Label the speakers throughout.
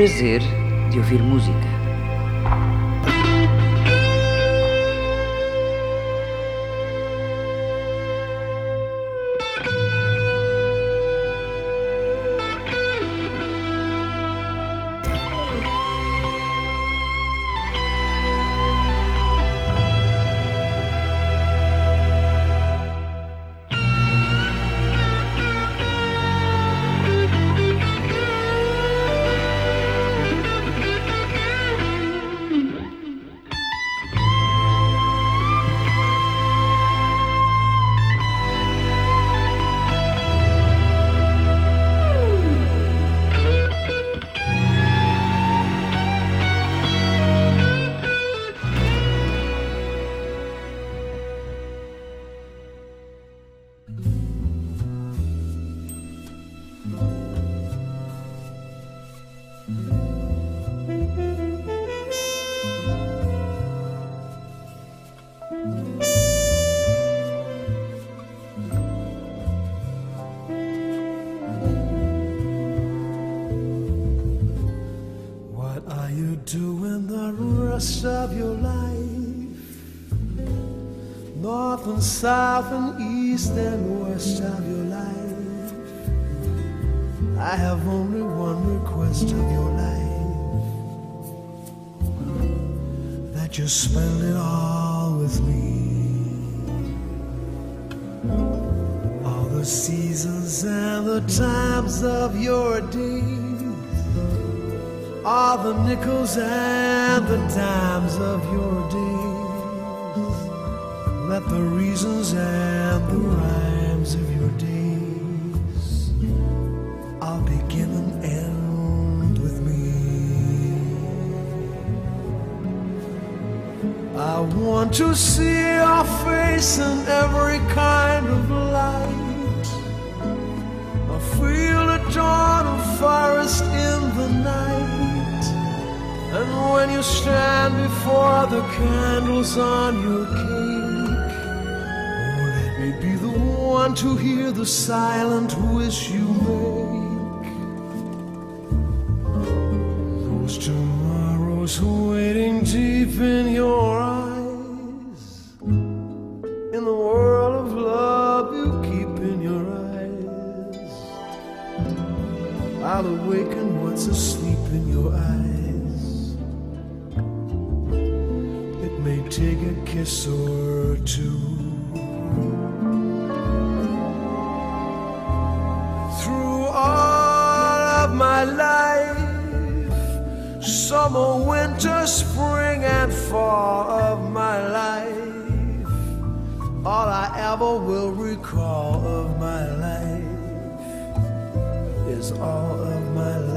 Speaker 1: prazer de ouvir música.
Speaker 2: Of your days, all the nickels and the dimes of your days let the reasons and the rhymes of your days all begin and end with me. I want to see your face in every kind of light. Dawn of forest in the night. And when you stand before the candles on your cake oh, let me be the one to hear the silent wish you make. Those tomorrows waiting deep in your eyes. Awaken what's asleep in your eyes. It may take a kiss or two. Through all of my life. Summer, winter, spring, and fall of my life. All I ever will recall of my life is all of my life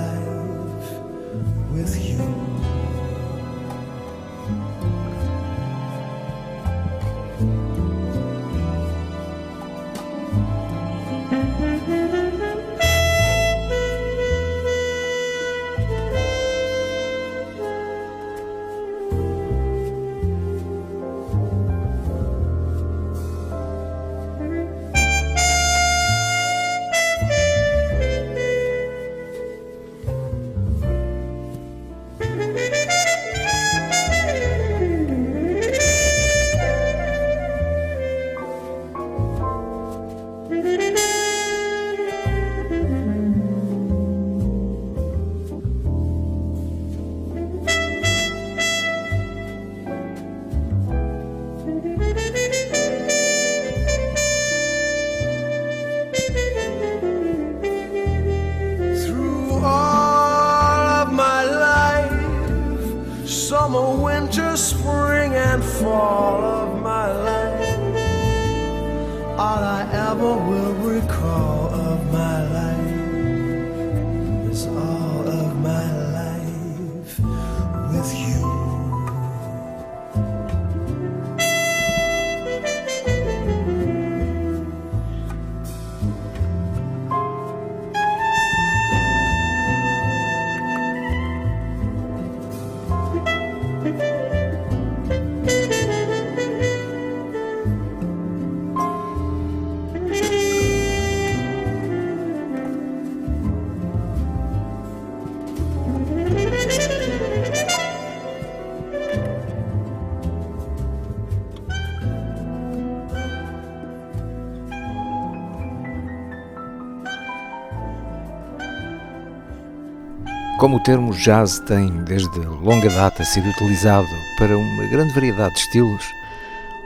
Speaker 3: Como o termo jazz tem desde longa data sido utilizado para uma grande variedade de estilos,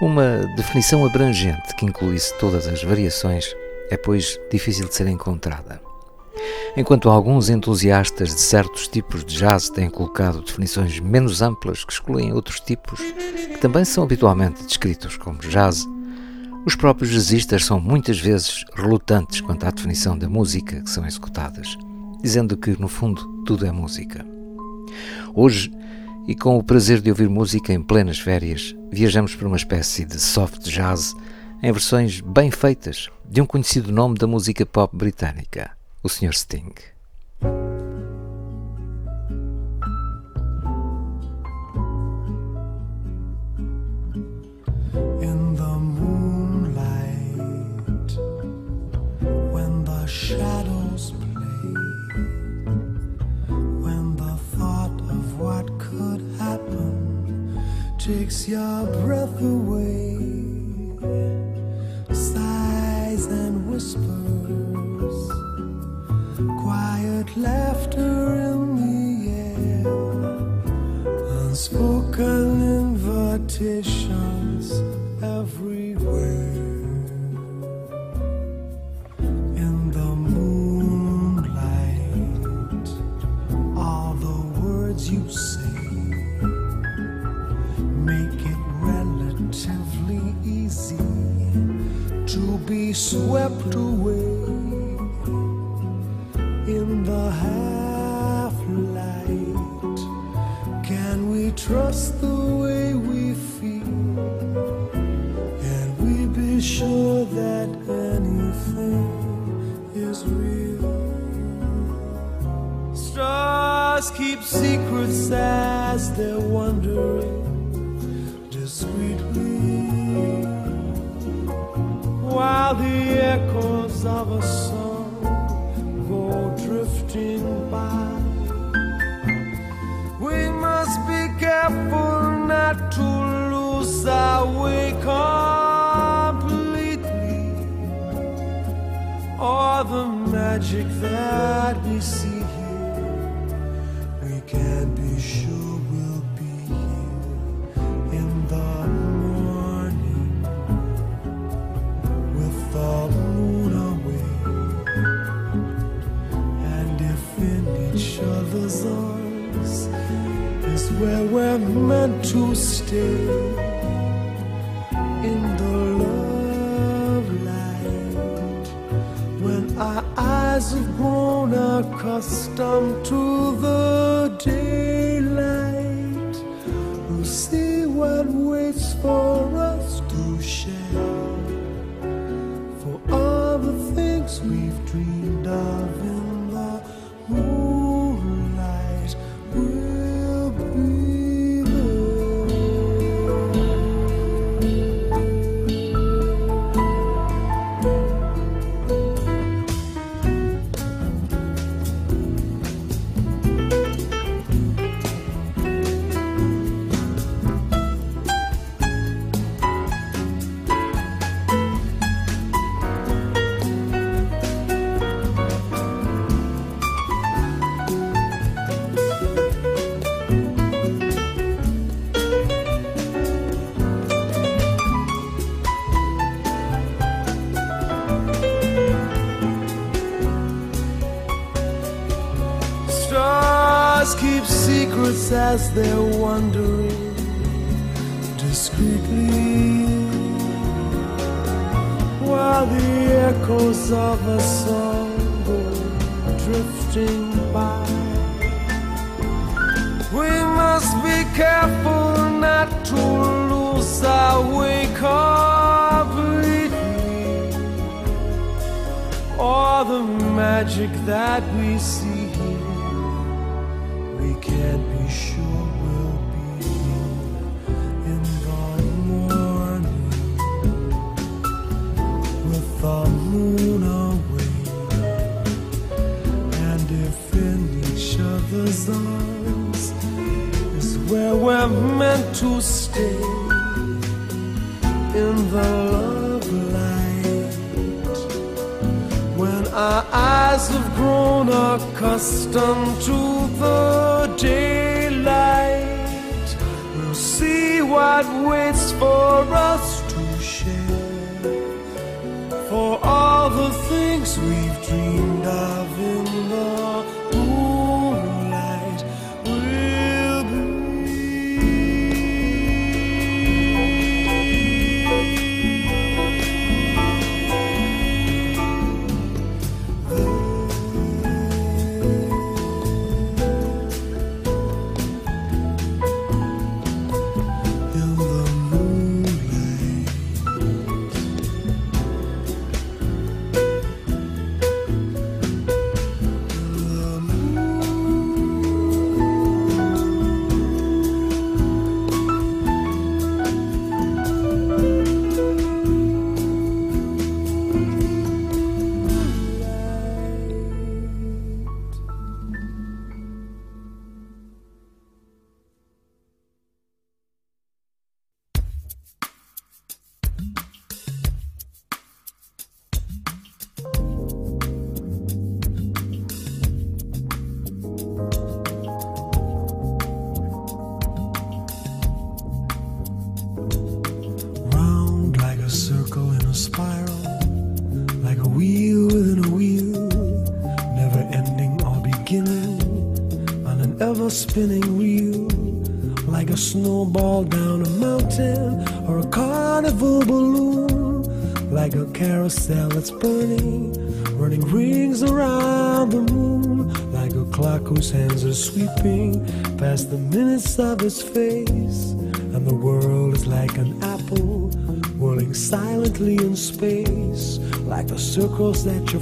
Speaker 3: uma definição abrangente que incluísse todas as variações é, pois, difícil de ser encontrada. Enquanto alguns entusiastas de certos tipos de jazz têm colocado definições menos amplas que excluem outros tipos, que também são habitualmente descritos como jazz, os próprios jazzistas são muitas vezes relutantes quanto à definição da música que são executadas, dizendo que, no fundo, tudo é música. Hoje, e com o prazer de ouvir música em plenas férias, viajamos para uma espécie de soft jazz em versões bem feitas de um conhecido nome da música pop britânica, o Sr. Sting.
Speaker 2: Takes your breath away. Sighs and whispers, quiet laughter in the air, unspoken invitations everywhere. Swept away in the half light. Can we trust the way we feel? Can we be sure that anything is real? Stars keep secrets as they're while the echoes of a song go drifting by. We must be careful not to lose our way completely, or the magic that we see here. We can't be sure. Where we're meant to stay in the love light. When our eyes have grown accustomed to the daylight we'll see what waits for careful not to lose our way completely or the magic that we see we're meant to stay in the love light when Our eyes have grown accustomed to the daylight. We'll see what waits for us to share. For all the things we've dreamed of in the spinning wheel, like a snowball down a mountain or a carnival balloon, like a carousel that's burning, running rings around the moon, like a clock whose hands are sweeping past the minutes of its face. And the world is like an apple whirling silently in space, like the circles that you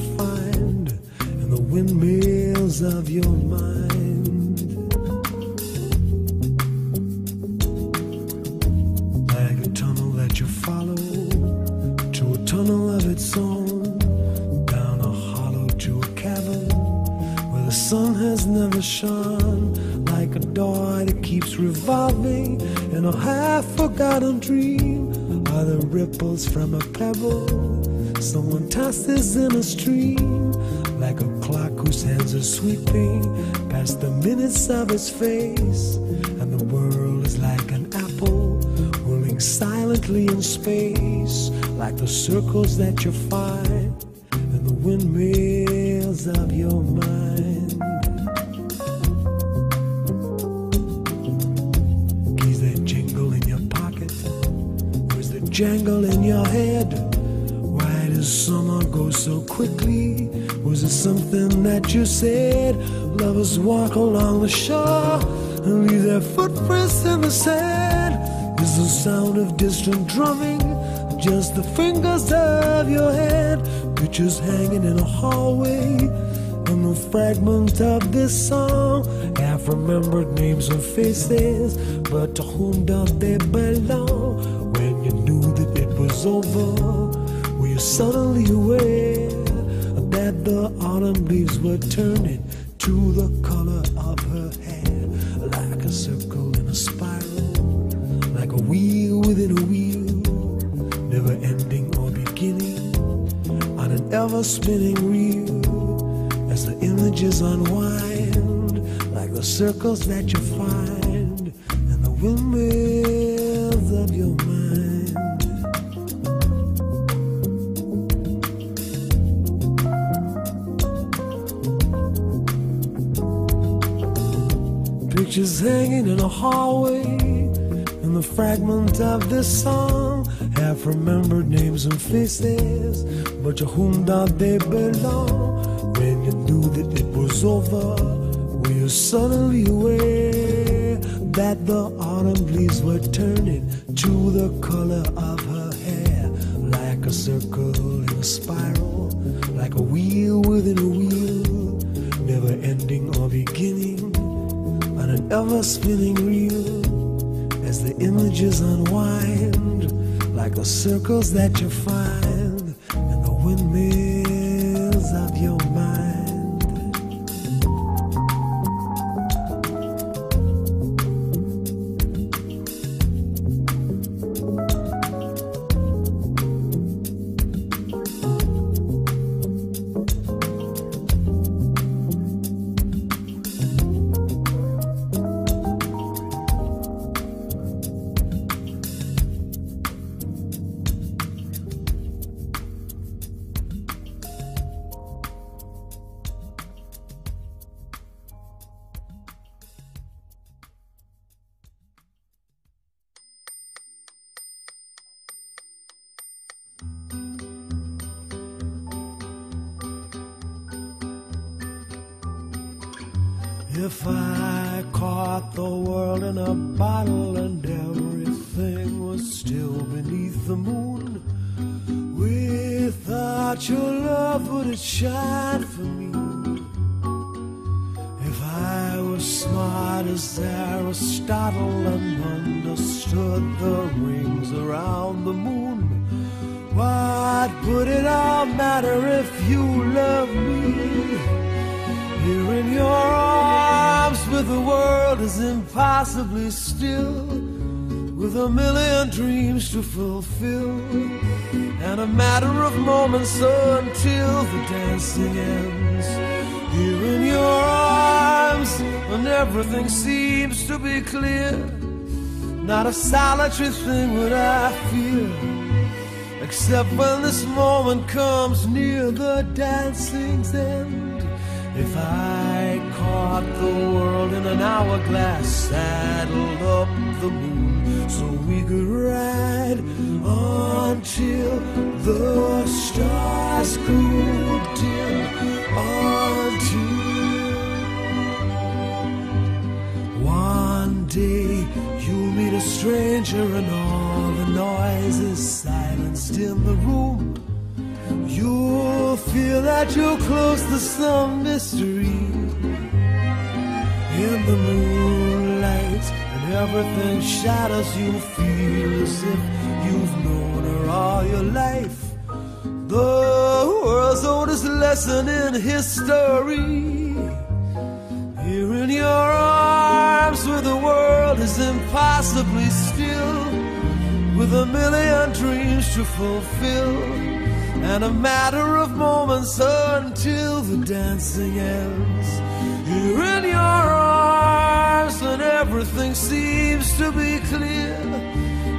Speaker 2: face, and the world is like an apple whirling silently in space, like the circles that you find in the windmills of your mind. Keys that jingle in your pocket, where's the jangle in your head? Why does summer go so quickly? Was it something that you said? Lovers walk along the shore and leave their footprints in the sand. Is the sound of distant drumming just the fingers of your hand? Pictures hanging in a hallway. And the fragment of this song, half remembered names and faces, but to whom do they belong? When you knew that it was over, were you suddenly aware that the autumn leaves were turning to the color of her hair, like a circle in a spiral, like a wheel within a wheel, never ending or beginning, on an ever spinning reel. As the images unwind, like the circles that you find in the windmills Pictures hanging in a hallway, and the fragment of this song, half remembered names and faces, but to whom do they belong? When you knew that it was over, were you suddenly aware that the autumn leaves were turning to the color of her hair, like a circle in a spiral, an ever spinning reel as the images unwind like the circles that you find matter of moments until the dancing ends. Here in your arms, when everything seems to be clear, not a solitary thing would I fear. Except when this moment comes near the dancing's end. If I caught the world in an hourglass, saddled up the moon so we could ride until the stars grew dim, until one day you'll meet a stranger and all the noise is silenced in the room. You'll feel that you're close to some mystery in the moonlight, everything shatters, You feel as if you've known her all your life. The world's oldest lesson in history. Here in your arms, where the world is impossibly still, with a million dreams to fulfill and a matter of moments until the dancing ends. Here in your arms, and everything seems to be clear.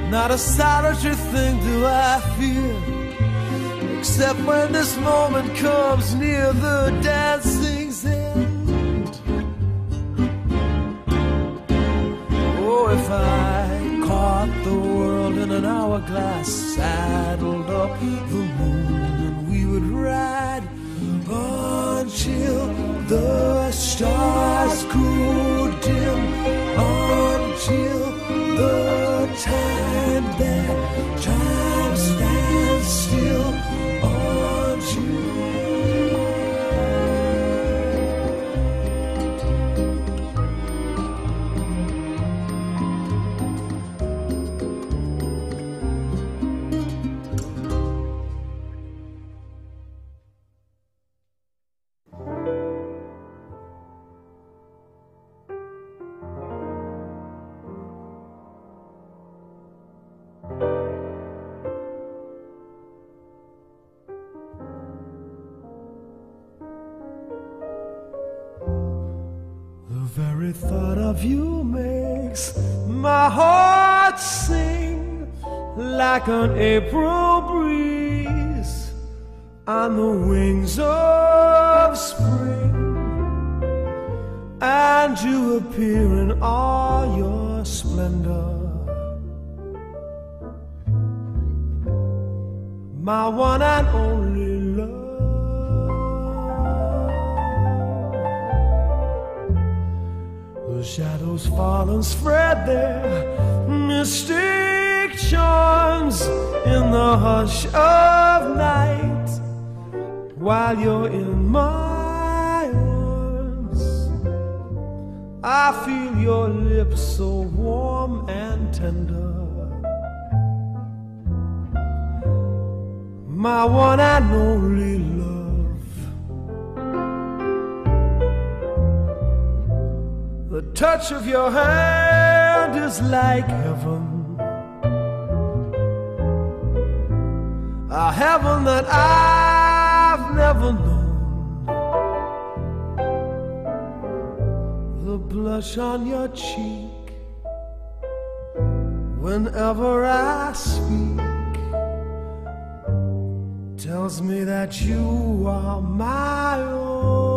Speaker 2: Not a solitary thing do I fear, except when this moment comes near the dancing's end. Oh, if I caught the world in an hourglass, saddled up the moon and we would ride until the stars grew dim, until the time of you makes my heart sing like an April breeze on the wings of spring. And you appear in all your splendor. My one and only shadows fall and spread their mystic charms in the hush of night while you're in my arms. I feel your lips so warm and tender. My one and only love. Touch of your hand is like heaven, a heaven that I've never known. The blush on your cheek whenever I speak tells me that you are my own.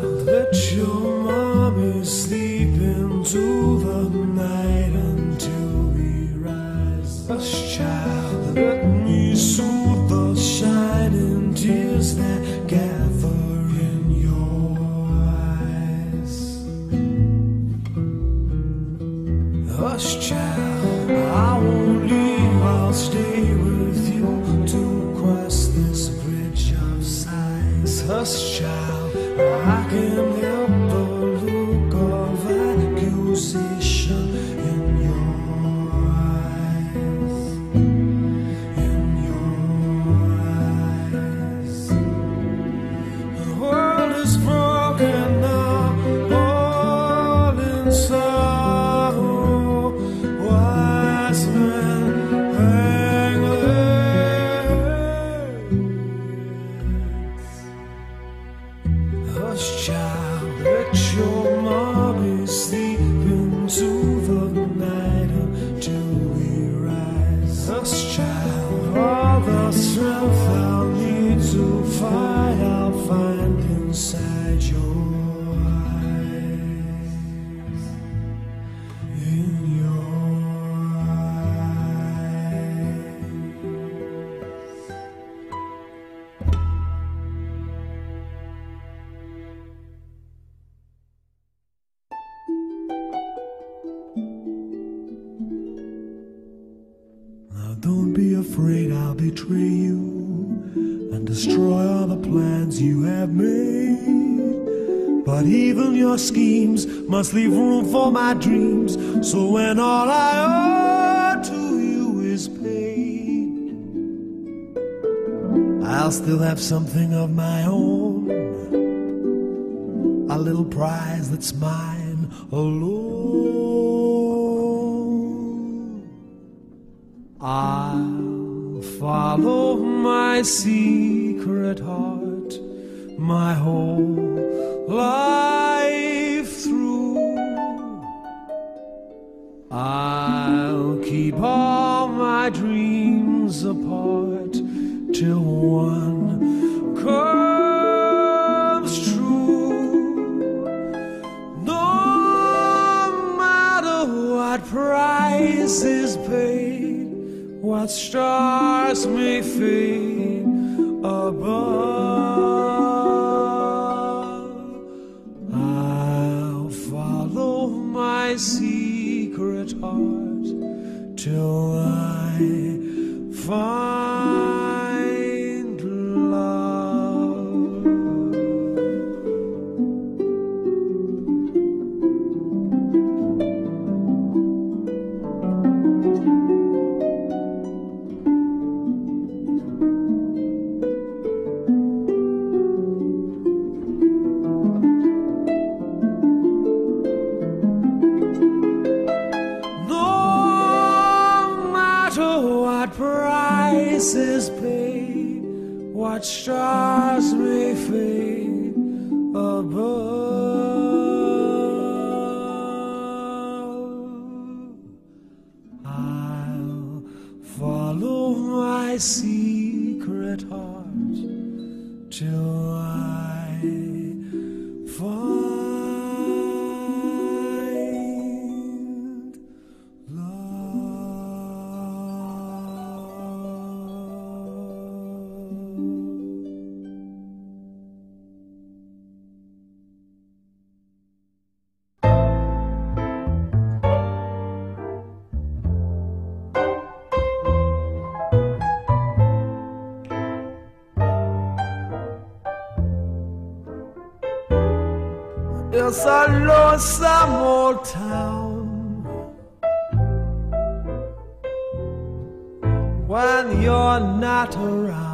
Speaker 2: Let your mommy sleep into the night until we rise. Hush, child, let me soothe the shining tears that gather in your eyes. Hush, child, I won't leave, I'll stay with you to cross this bridge of sighs. Hush, child, I can help must leave room for my dreams. So when all I owe to you is paid, I'll still have something of my own. A little prize that's mine alone. I'll follow my secret heart my whole life I'll keep all my dreams apart till one comes true. No matter what price is paid, what stars may fade above, It's a lonesome old town when you're not around.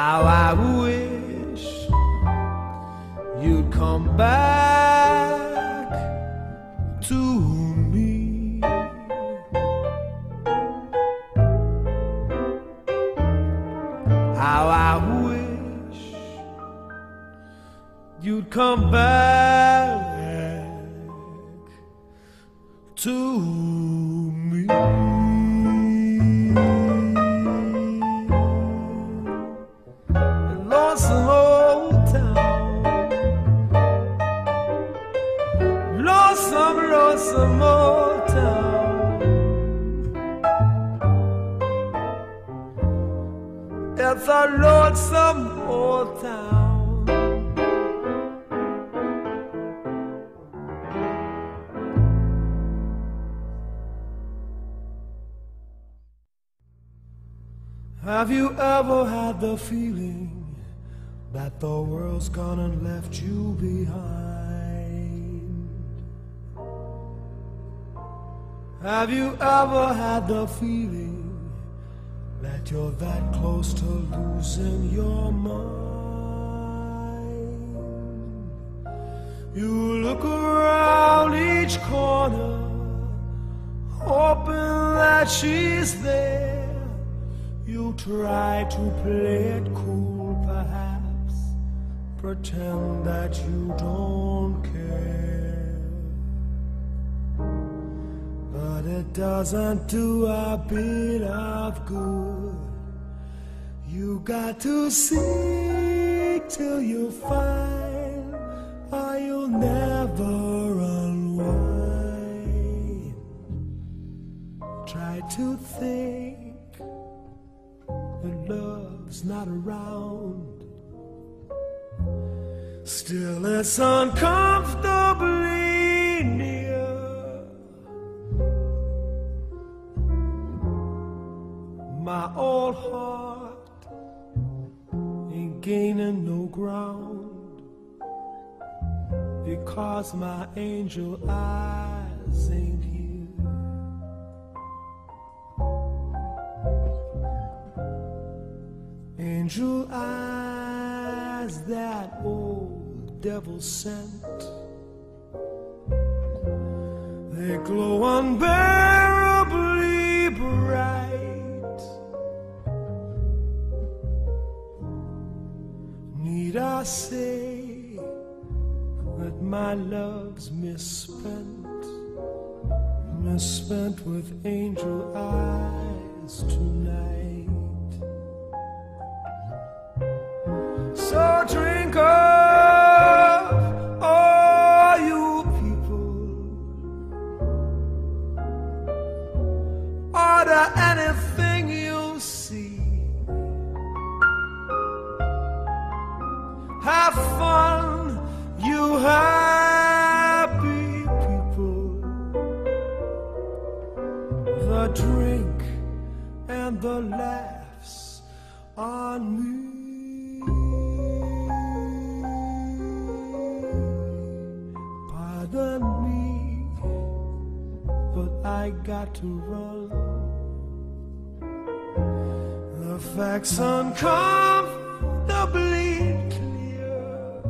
Speaker 2: How I wish you'd come back the feeling that the world's gone and left you behind? Have you ever had the feeling doesn't do a bit of good. You got to seek till you find, or you'll never unwind. Try to think when love's not around. Still, it's uncomfortably ground because my angel eyes ain't here. Angel eyes that old devil sent. They glow unbearably I say that my love's misspent, misspent with angel eyes tonight. Facts uncomfortably clear.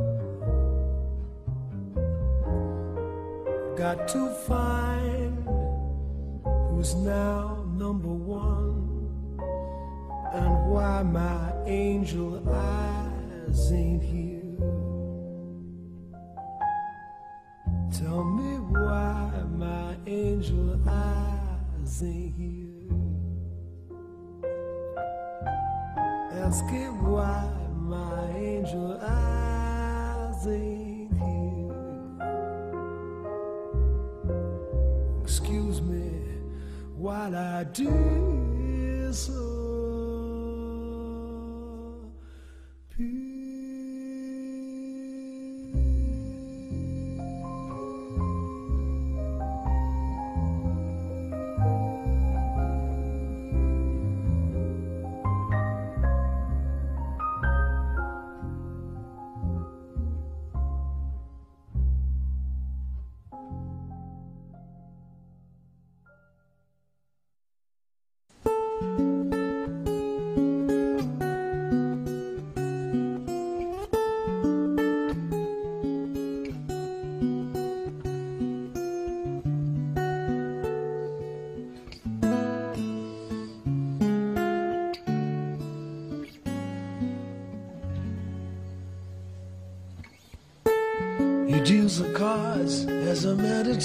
Speaker 2: Got to find who's now number one and why my angel eyes ain't here. Ask it why my angel eyes ain't here. Excuse me while I disappear.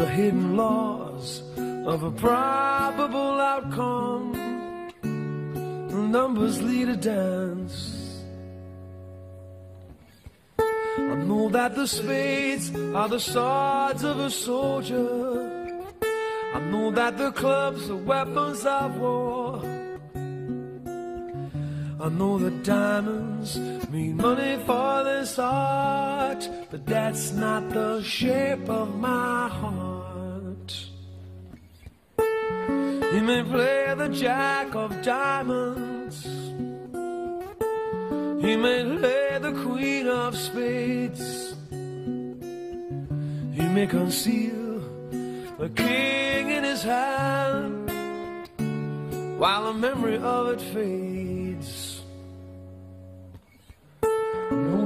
Speaker 2: the hidden laws of a probable outcome. Numbers lead a dance. I know that the spades are the swords of a soldier. I know that the clubs are weapons of war. I know that diamonds mean money for this art, but that's not the shape of my heart. He may play the jack of diamonds, he may play the queen of spades, he may conceal the king in his hand while the memory of it fades.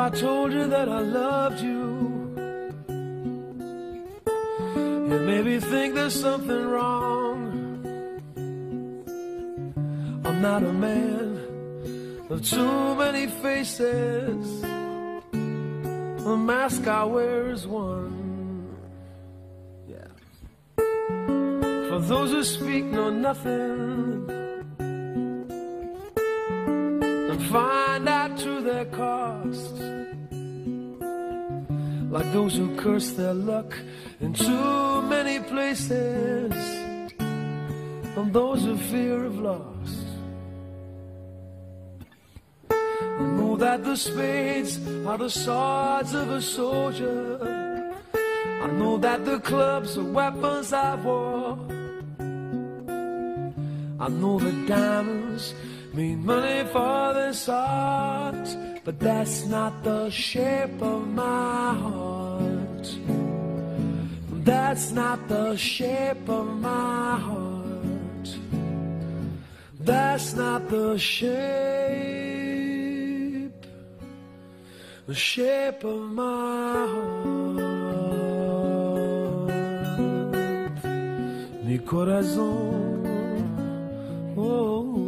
Speaker 2: I told you that I loved you, They maybe think there's something wrong. I'm not a man of too many faces. The mask I wear is one. Yeah. For those who speak know nothing Like those who curse their luck in too many places and those who fear of loss. I know that the spades are the swords of a soldier. I know that the clubs are weapons of war. I know the diamonds mean money for this art, but that's not the shape of my heart. That's not the shape of my heart. That's not the shape, the shape of my heart. Mi corazón. Oh.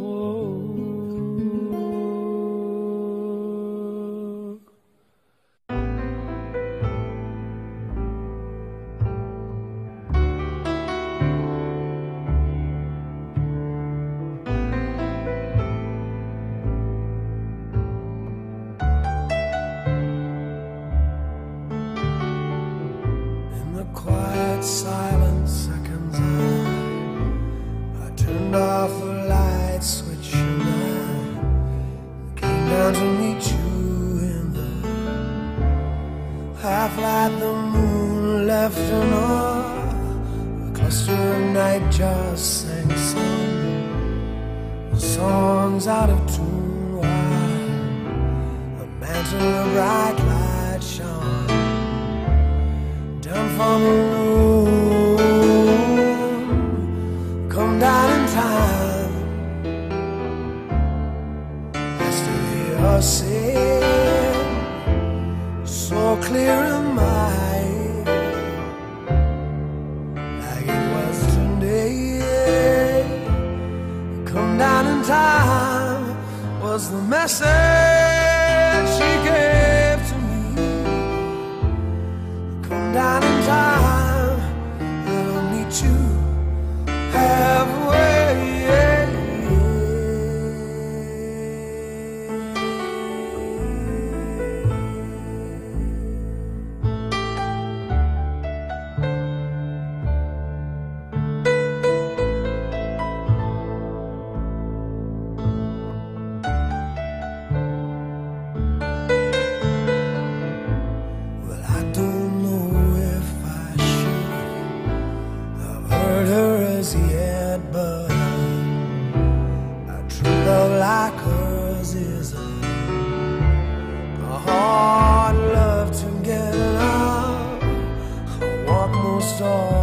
Speaker 2: Most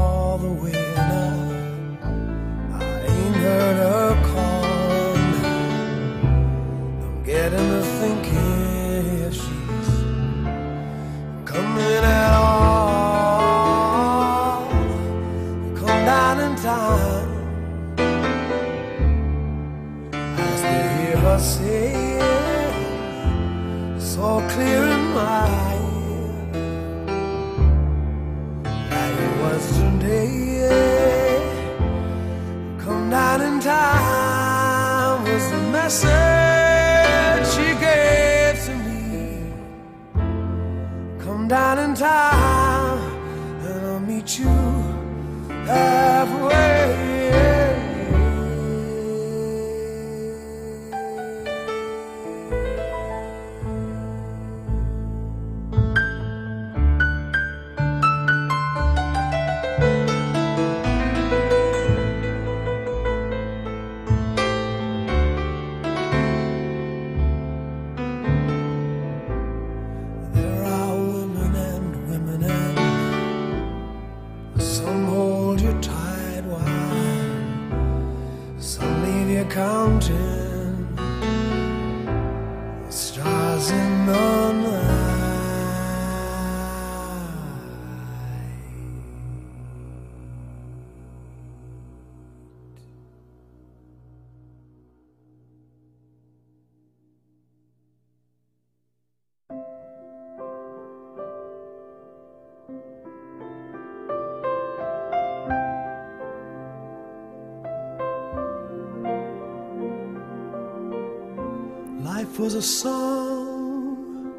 Speaker 2: Life was a song,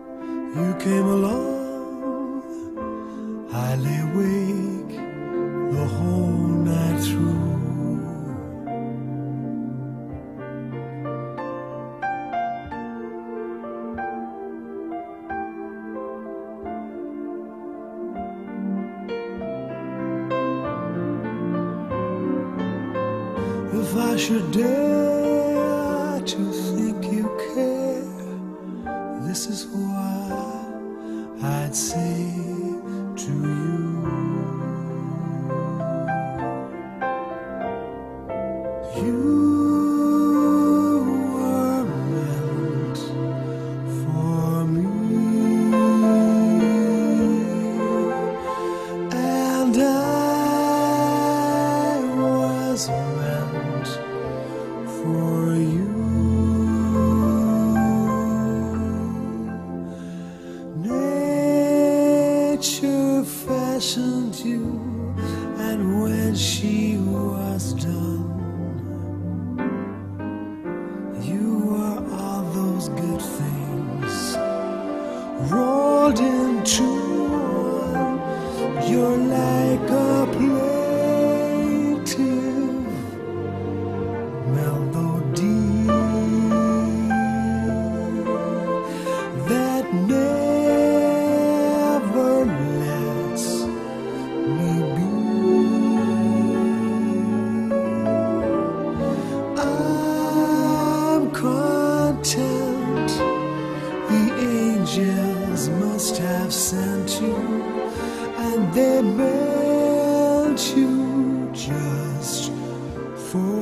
Speaker 2: you came along. I lay awake the whole night through. If I should dare angels must have sent you, and they meant you just for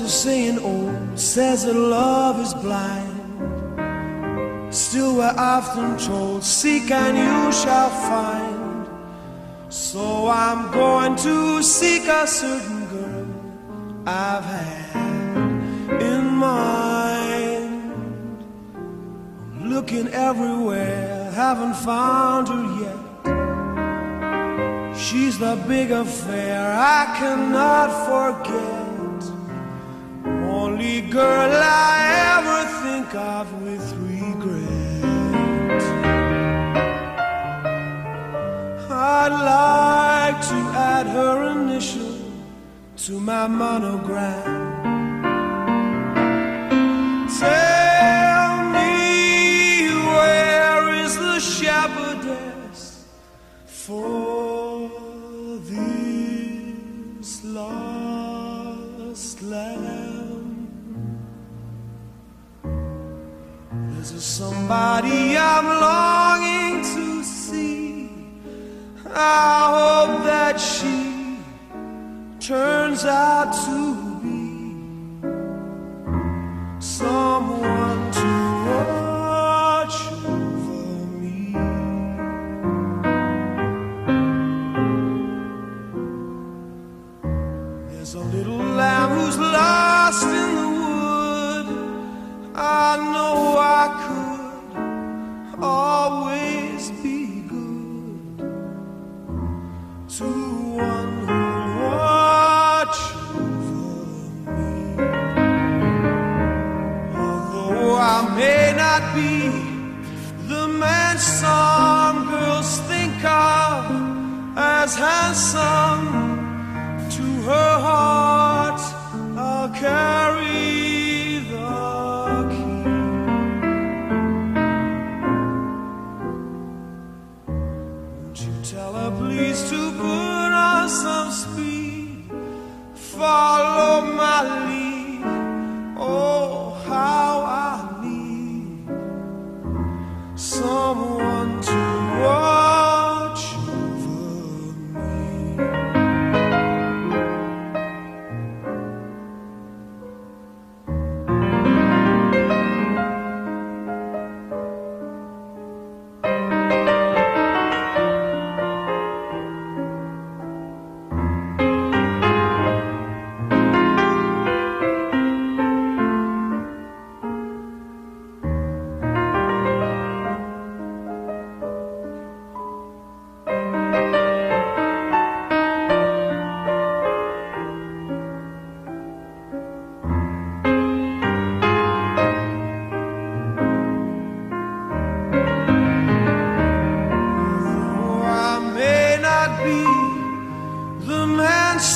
Speaker 2: A saying old says that love is blind. Still, we're often told, seek and you shall find. So I'm going to seek a certain girl I've had in mind. I'm looking everywhere, haven't found her yet. She's the big affair I cannot forget. Girl I ever think of with regret. I'd like to add her initial to my monogram. Somebody I'm longing to see. I hope that she turns out to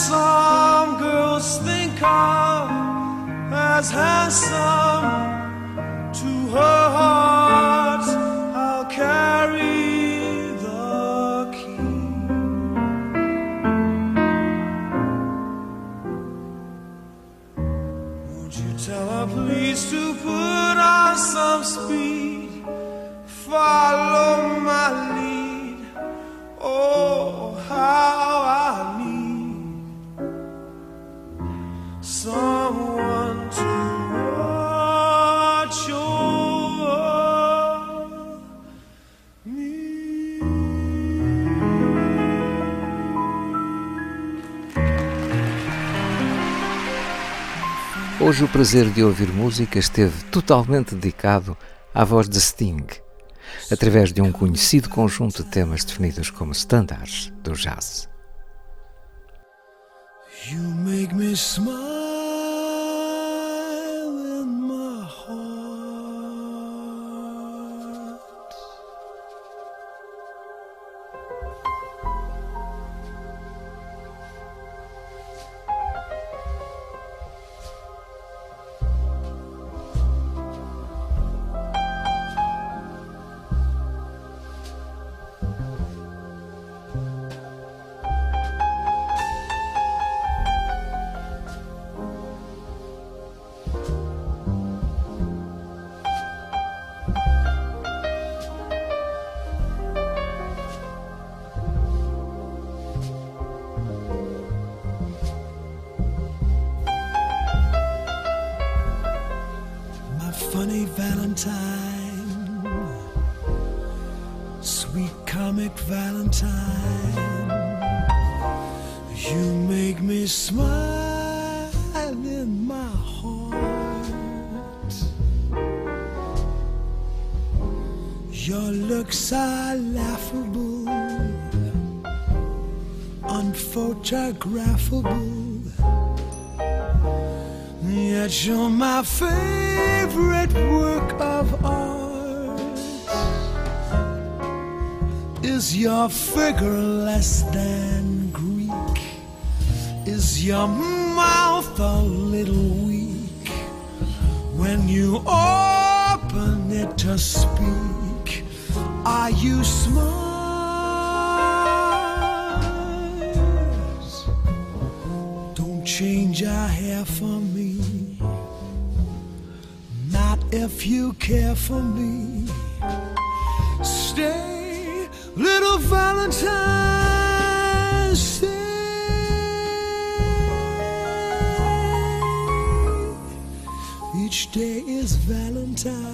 Speaker 2: some girls think of as handsome, to her heart I'll carry the key. Won't you tell her please to put on some speed? Follow my lead. Oh, how someone to watch over me.
Speaker 3: Hoje o prazer de ouvir música esteve totalmente dedicado à voz de Sting, através de um conhecido conjunto de temas definidos como standards do jazz.
Speaker 2: You make me smile sweet comic Valentine. You make me smile in my heart. Your looks are laughable, unphotographable. Yet you're my favorite work of art. Is your figure less than Greek? Is your mouth a little weak when you open it to speak? Are you smart? Don't change our hair for me. Not if you care for me. Stay, little Valentine, stay. Each day is Valentine's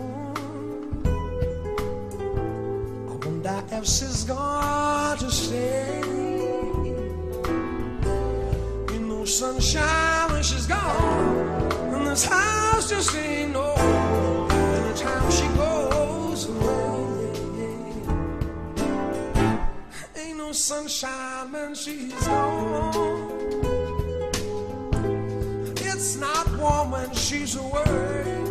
Speaker 2: If she's gone to stay. Ain't no sunshine when she's gone, and this house just ain't no. And the time she goes away,
Speaker 4: ain't no sunshine when she's gone. It's not warm when she's away.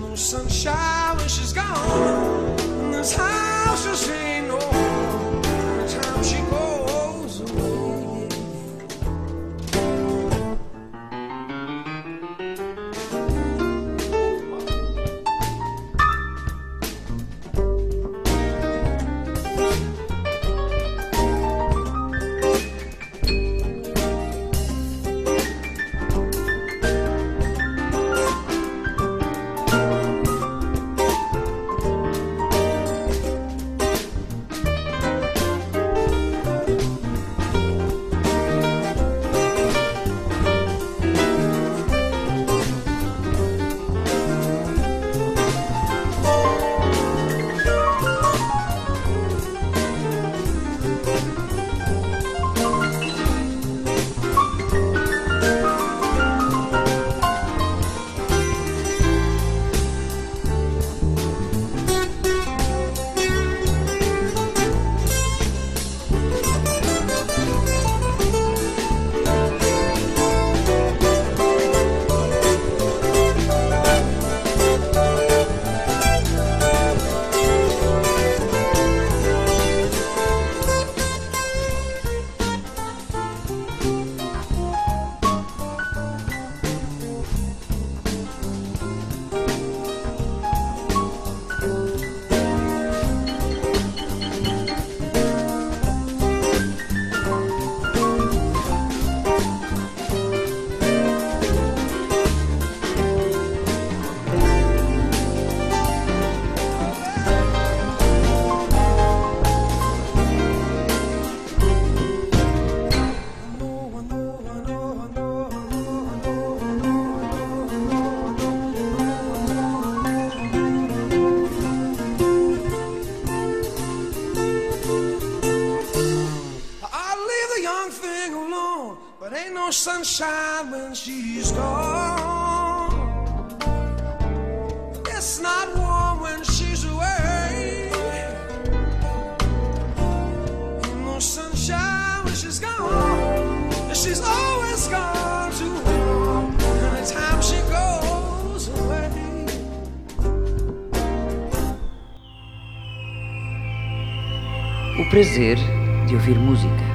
Speaker 4: No sunshine she's gone. And
Speaker 2: house prazer de ouvir música.